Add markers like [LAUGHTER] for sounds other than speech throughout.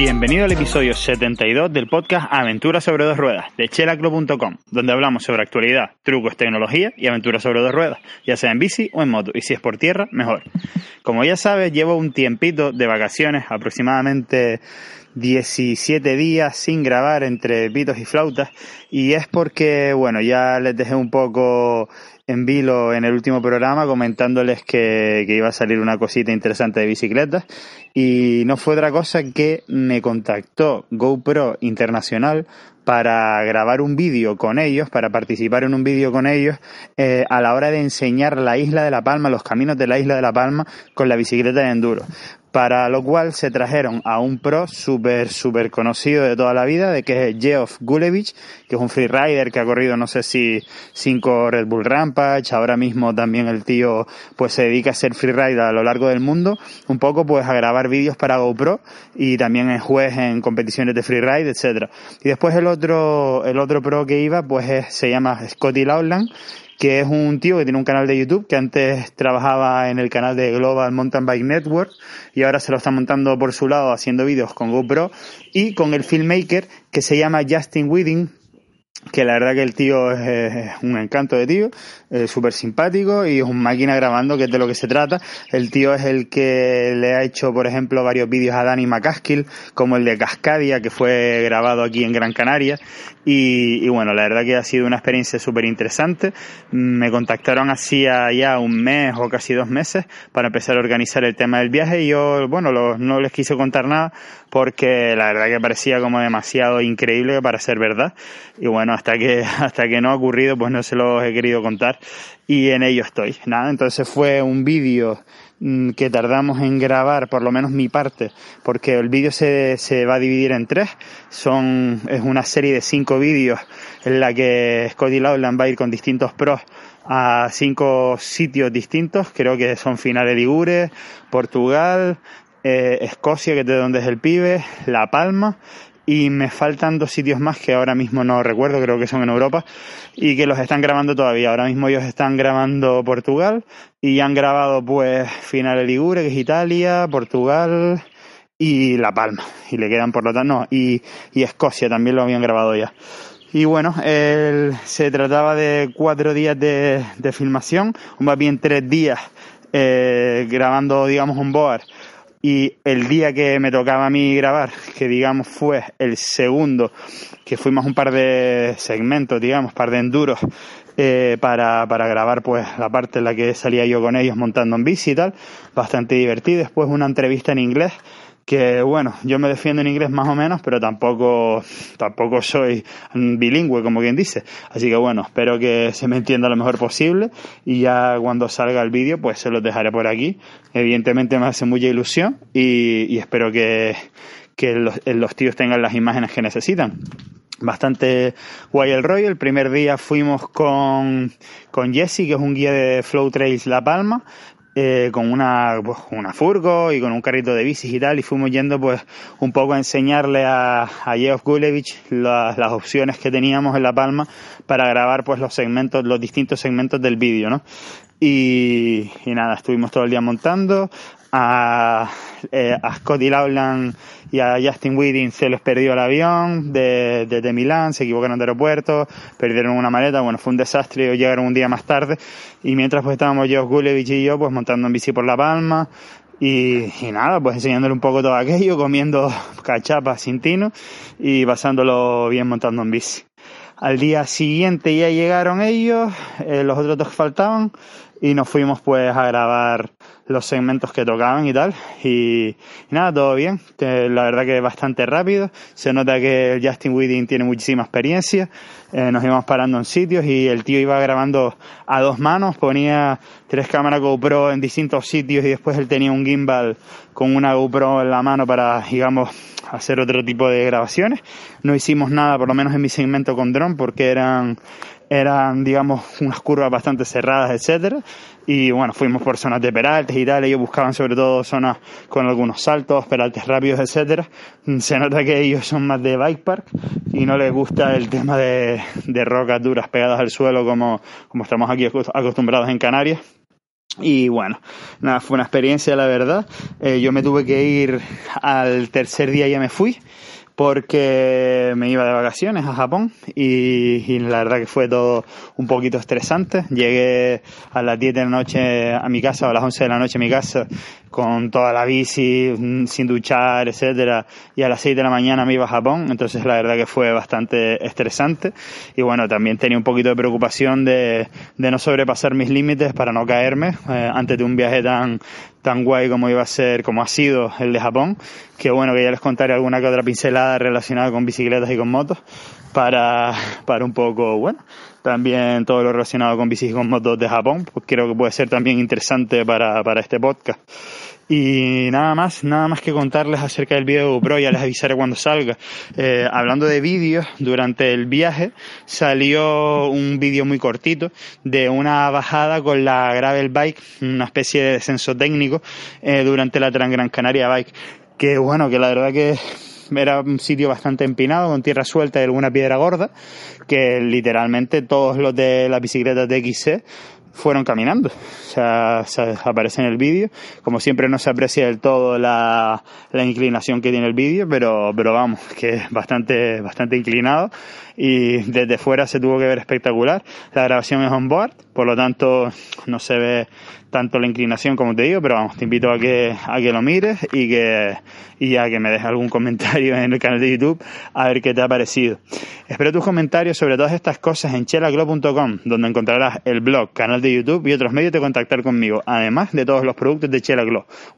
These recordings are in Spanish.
Bienvenido al episodio 72 del podcast Aventuras sobre dos ruedas de chelaclo.com, donde hablamos sobre actualidad, trucos, tecnología y aventuras sobre dos ruedas, ya sea en bici o en moto, y si es por tierra, mejor. Como ya sabes, llevo un tiempito de vacaciones, aproximadamente 17 días sin grabar entre pitos y flautas, y es porque, bueno, ya les dejé un poco en vilo en el último programa comentándoles que, que, iba a salir una cosita interesante de bicicletas y no fue otra cosa que me contactó GoPro Internacional para grabar un vídeo con ellos, para participar en un vídeo con ellos eh, a la hora de enseñar la isla de La Palma, los caminos de la isla de La Palma con la bicicleta de enduro para lo cual se trajeron a un pro súper, súper conocido de toda la vida, de que es Geoff Gulevich, que es un freerider que ha corrido, no sé si cinco Red Bull Rampage, ahora mismo también el tío pues se dedica a ser freerider a lo largo del mundo, un poco pues a grabar vídeos para GoPro y también es juez en competiciones de freeride, etcétera. Y después el otro, el otro pro que iba pues se llama Scotty Lowland, que es un tío que tiene un canal de YouTube que antes trabajaba en el canal de Global Mountain Bike Network y ahora se lo está montando por su lado haciendo vídeos con GoPro y con el filmmaker que se llama Justin Weeding, que la verdad que el tío es, un encanto de tío, es súper simpático y es un máquina grabando, que es de lo que se trata. El tío es el que le ha hecho, por ejemplo, varios vídeos a Dani McCaskill, como el de Cascadia, que fue grabado aquí en Gran Canaria. Y, y bueno, la verdad que ha sido una experiencia súper interesante. Me contactaron hacía ya un mes o casi dos meses para empezar a organizar el tema del viaje y yo, bueno, no les quise contar nada porque la verdad que parecía como demasiado increíble para ser verdad. Y bueno, hasta que, [LAUGHS] hasta que no ha ocurrido, pues no se los he querido contar y en ello estoy. Nada, entonces fue un vídeo mm, que tardamos en grabar, por lo menos mi parte, porque el vídeo se, se va a dividir en tres. Son, es una serie de cinco vídeos en la que Scotty Lowland va a ir con distintos pros a cinco sitios distintos. Creo que son Finales Ligures, Portugal, eh, Escocia, que es de donde es el pibe, La Palma y me faltan dos sitios más que ahora mismo no recuerdo, creo que son en Europa y que los están grabando todavía. Ahora mismo ellos están grabando Portugal y han grabado pues Finale Ligure, que es Italia, Portugal y La Palma. Y le quedan por lo tanto, no, y, y Escocia también lo habían grabado ya. Y bueno, se trataba de cuatro días de, de filmación, más bien tres días eh, grabando, digamos, un board y el día que me tocaba a mí grabar, que digamos fue el segundo, que fuimos un par de segmentos, digamos, par de enduros, eh, para, para grabar pues la parte en la que salía yo con ellos montando en bici y tal, bastante divertido. Después una entrevista en inglés que bueno, yo me defiendo en inglés más o menos, pero tampoco, tampoco soy bilingüe, como quien dice. Así que bueno, espero que se me entienda lo mejor posible y ya cuando salga el vídeo, pues se los dejaré por aquí. Evidentemente me hace mucha ilusión y, y espero que, que los, los tíos tengan las imágenes que necesitan bastante guay el rollo. El primer día fuimos con, con Jesse, que es un guía de Flow Trails La Palma. Eh, con una, pues, una furgo y con un carrito de bicis y tal, y fuimos yendo pues un poco a enseñarle a, a Geoff Gulevich las, las opciones que teníamos en La Palma para grabar pues los segmentos, los distintos segmentos del vídeo, ¿no? Y, nada, estuvimos todo el día montando. A, eh, a Scotty Lowland y a Justin Whiting se les perdió el avión desde de, Milán, se equivocaron de aeropuerto, perdieron una maleta, bueno, fue un desastre, llegaron un día más tarde y mientras pues estábamos yo, Gulevich y yo pues montando en bici por La Palma y, y nada, pues enseñándole un poco todo aquello, comiendo [LAUGHS] cachapas sin tino y pasándolo bien montando en bici. Al día siguiente ya llegaron ellos, eh, los otros dos que faltaban, y nos fuimos pues a grabar los segmentos que tocaban y tal. Y, nada, todo bien. La verdad que bastante rápido. Se nota que el Justin Weeding tiene muchísima experiencia. Eh, nos íbamos parando en sitios y el tío iba grabando a dos manos. Ponía tres cámaras GoPro en distintos sitios y después él tenía un gimbal con una GoPro en la mano para, digamos, hacer otro tipo de grabaciones. No hicimos nada, por lo menos en mi segmento con dron, porque eran eran, digamos, unas curvas bastante cerradas, etcétera. Y bueno, fuimos por zonas de peraltes y tal. Ellos buscaban sobre todo zonas con algunos saltos, peraltes rápidos, etcétera. Se nota que ellos son más de bike park y no les gusta el tema de, de rocas duras pegadas al suelo como, como estamos aquí acostumbrados en Canarias. Y bueno, nada, fue una experiencia, la verdad. Eh, yo me tuve que ir al tercer día, ya me fui porque me iba de vacaciones a Japón y, la verdad que fue todo un poquito estresante. Llegué a las 10 de la noche a mi casa o a las 11 de la noche a mi casa con toda la bici, mm, sin duchar, etcétera, y a las 6 de la mañana me iba a Japón, entonces la verdad que fue bastante estresante. Y bueno, también tenía un poquito de preocupación de, de no sobrepasar mis límites para no caerme eh, antes de un viaje tan tan guay como iba a ser, como ha sido el de Japón, que bueno, que ya les contaré alguna que otra pincelada relacionada con bicicletas y con motos, para, para un poco, bueno, también todo lo relacionado con bicis con motos de Japón, pues creo que puede ser también interesante para, para este podcast. Y nada más, nada más que contarles acerca del video de GoPro, ya les avisaré cuando salga. Eh, hablando de vídeos, durante el viaje salió un vídeo muy cortito de una bajada con la Gravel Bike, una especie de descenso técnico eh, durante la Transgran Canaria Bike. Que bueno, que la verdad que era un sitio bastante empinado, con tierra suelta y alguna piedra gorda, que literalmente todos los de las bicicletas de XC fueron caminando. O sea, aparece en el vídeo. Como siempre no se aprecia del todo la, la inclinación que tiene el vídeo, pero, pero vamos, que es bastante, bastante inclinado y desde fuera se tuvo que ver espectacular. La grabación es on board, por lo tanto no se ve tanto la inclinación como te digo, pero vamos, te invito a que, a que lo mires y que, y a que me dejes algún [LAUGHS] comentario en el canal de YouTube a ver qué te ha parecido. Espero tus comentarios sobre todas estas cosas en chelaglo.com, donde encontrarás el blog, canal de YouTube y otros medios de contactar conmigo, además de todos los productos de Chela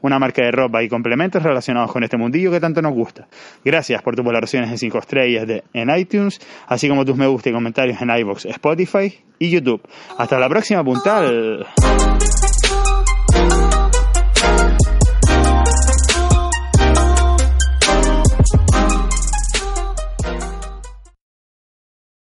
una marca de ropa y complementos relacionados con este mundillo que tanto nos gusta. Gracias por tus valoraciones en 5 estrellas de, en iTunes, así como tus me gusta y comentarios en iBox, Spotify y YouTube. Hasta la próxima, puntal.